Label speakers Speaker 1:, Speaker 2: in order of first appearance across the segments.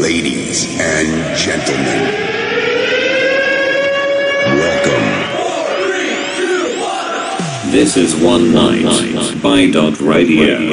Speaker 1: Ladies and gentlemen, welcome.
Speaker 2: This is One Night by Dot Radio.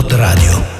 Speaker 3: Dot Radio.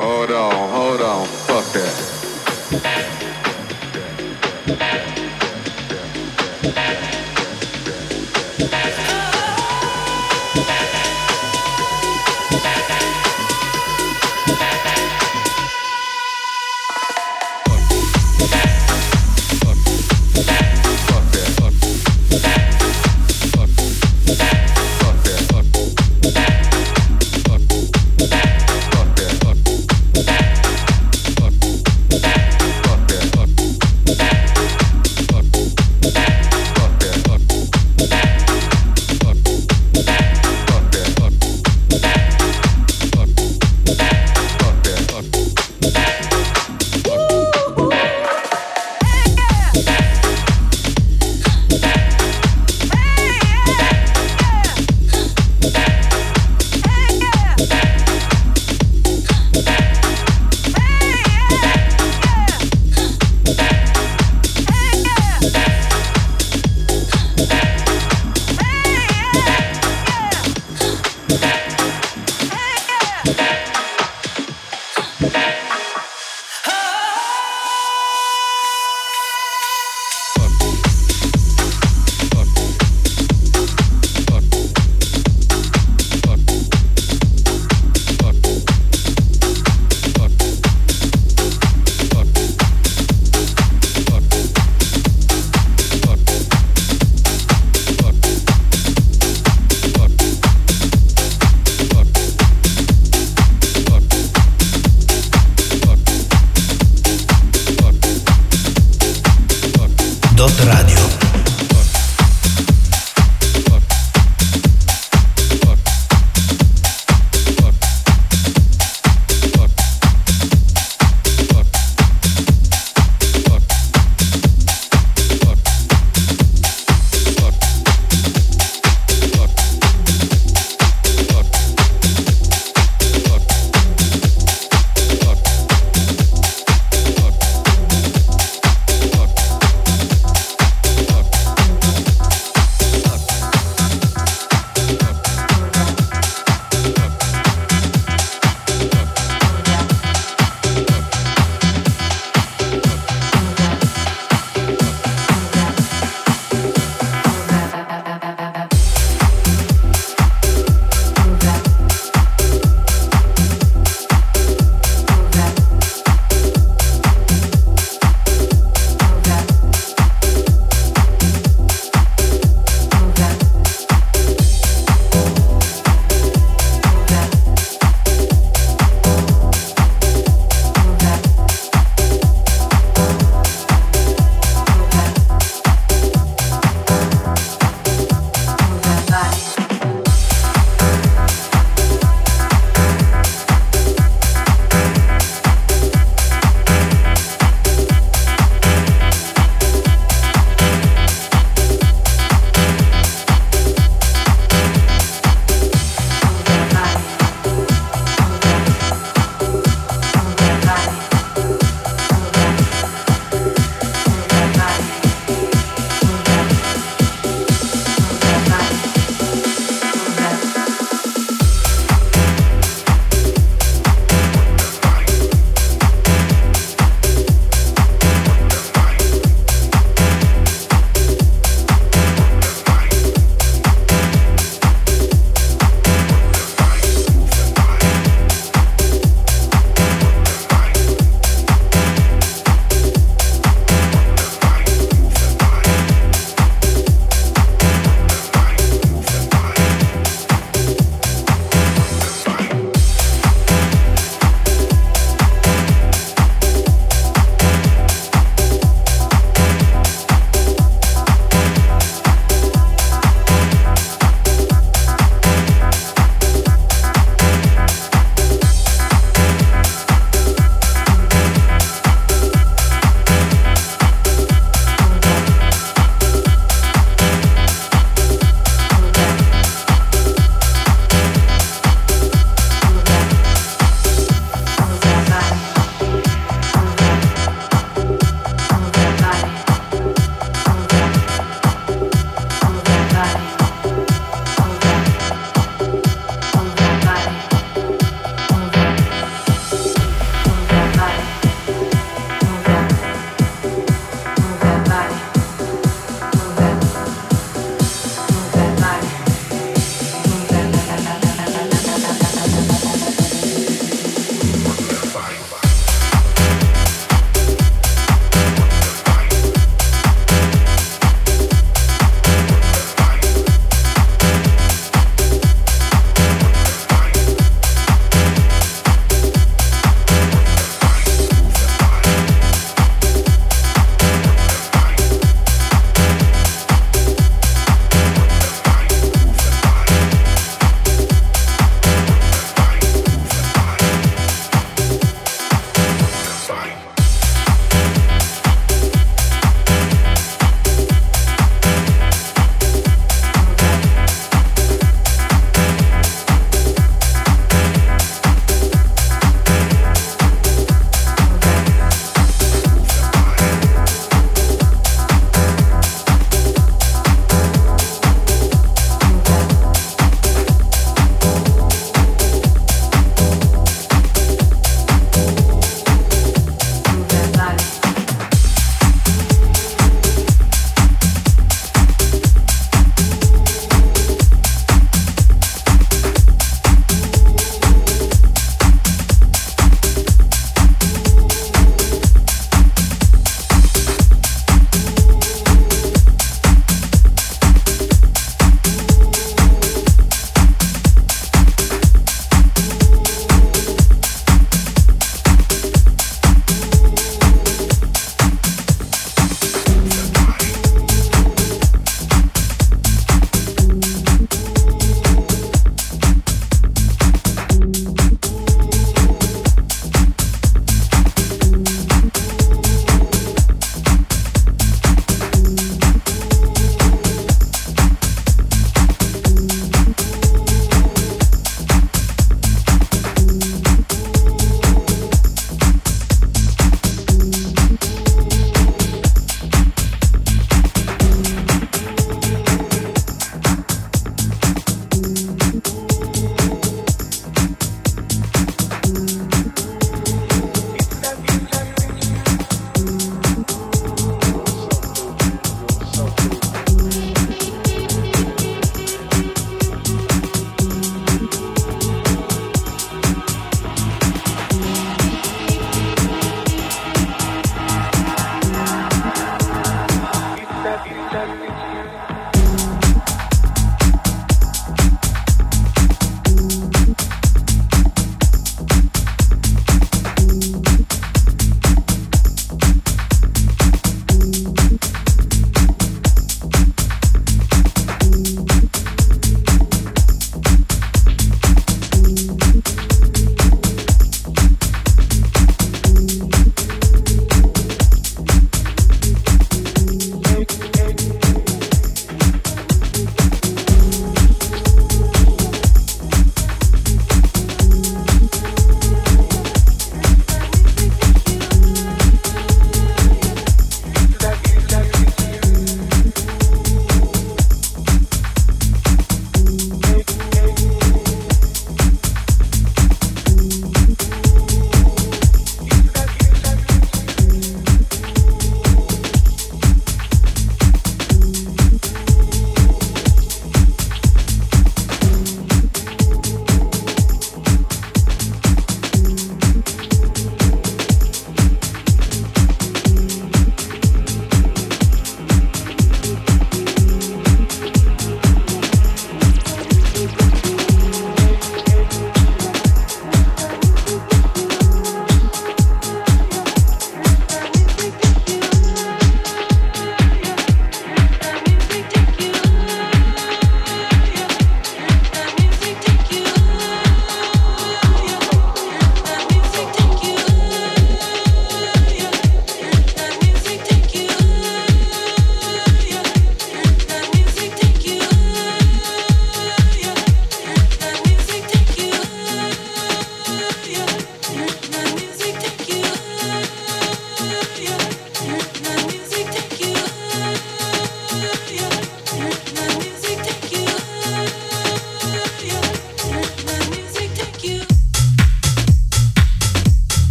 Speaker 4: Hold on, hold on. Fuck that.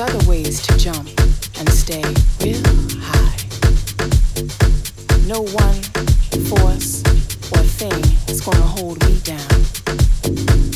Speaker 5: other ways to jump and stay real high. No one force or thing is going to
Speaker 6: hold
Speaker 2: me down.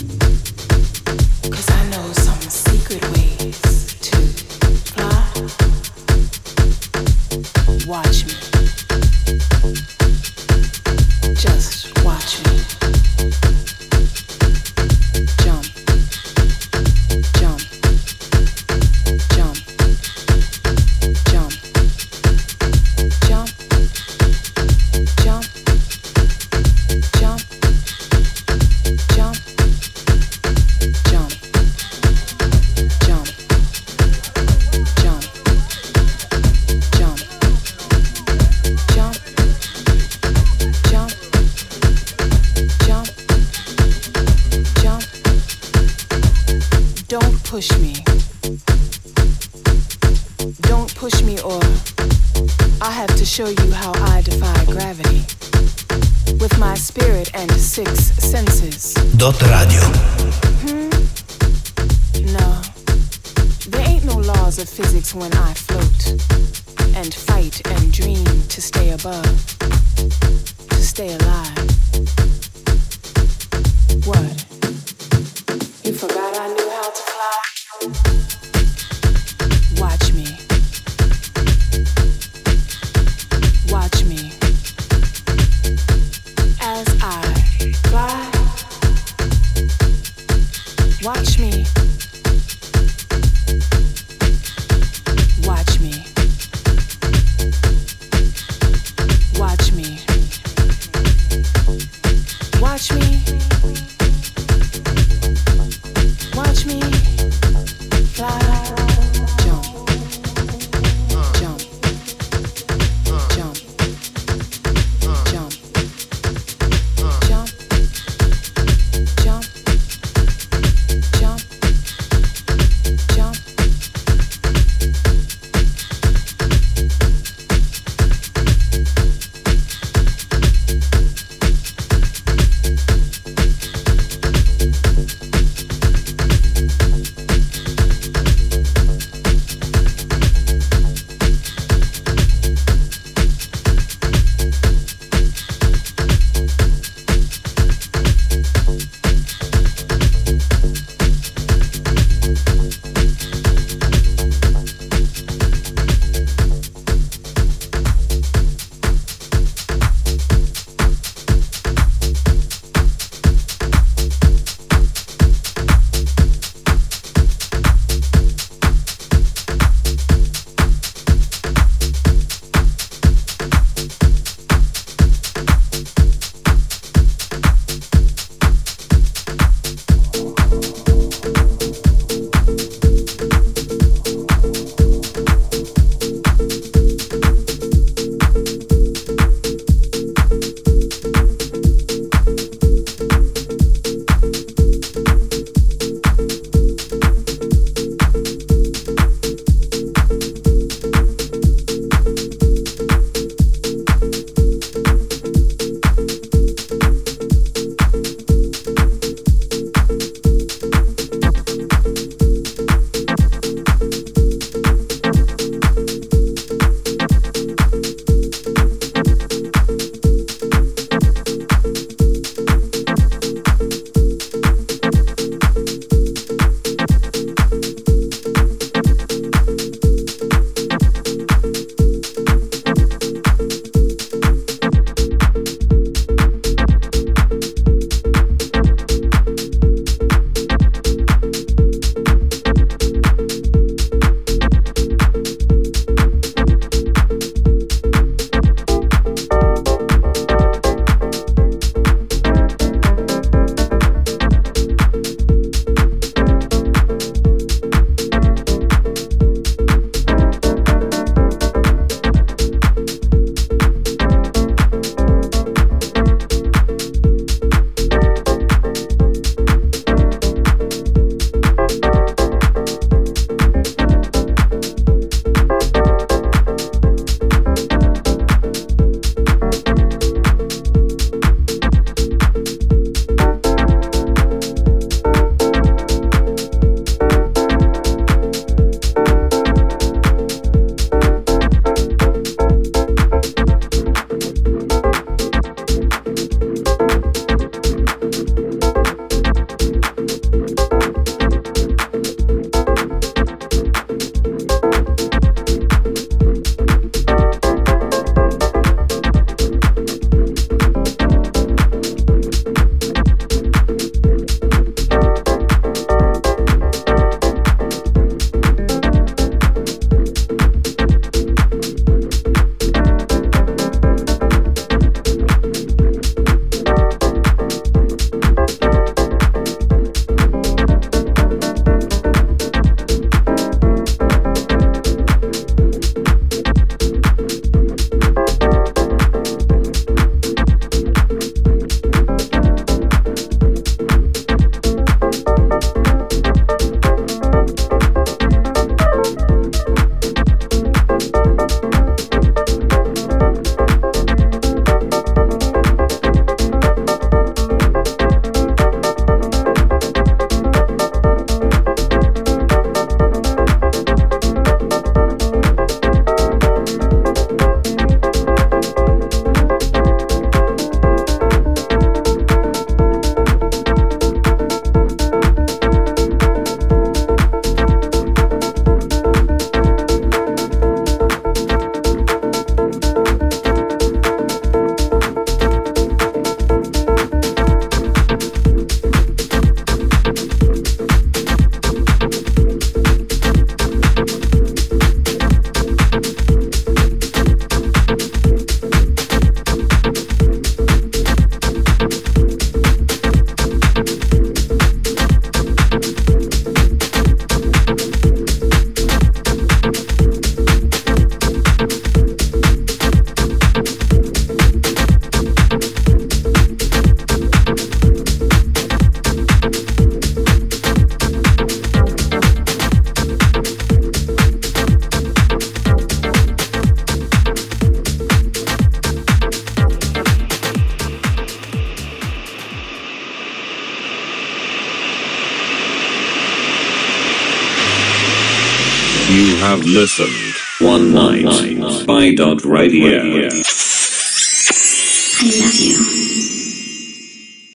Speaker 2: Listened one night by Dot Radio.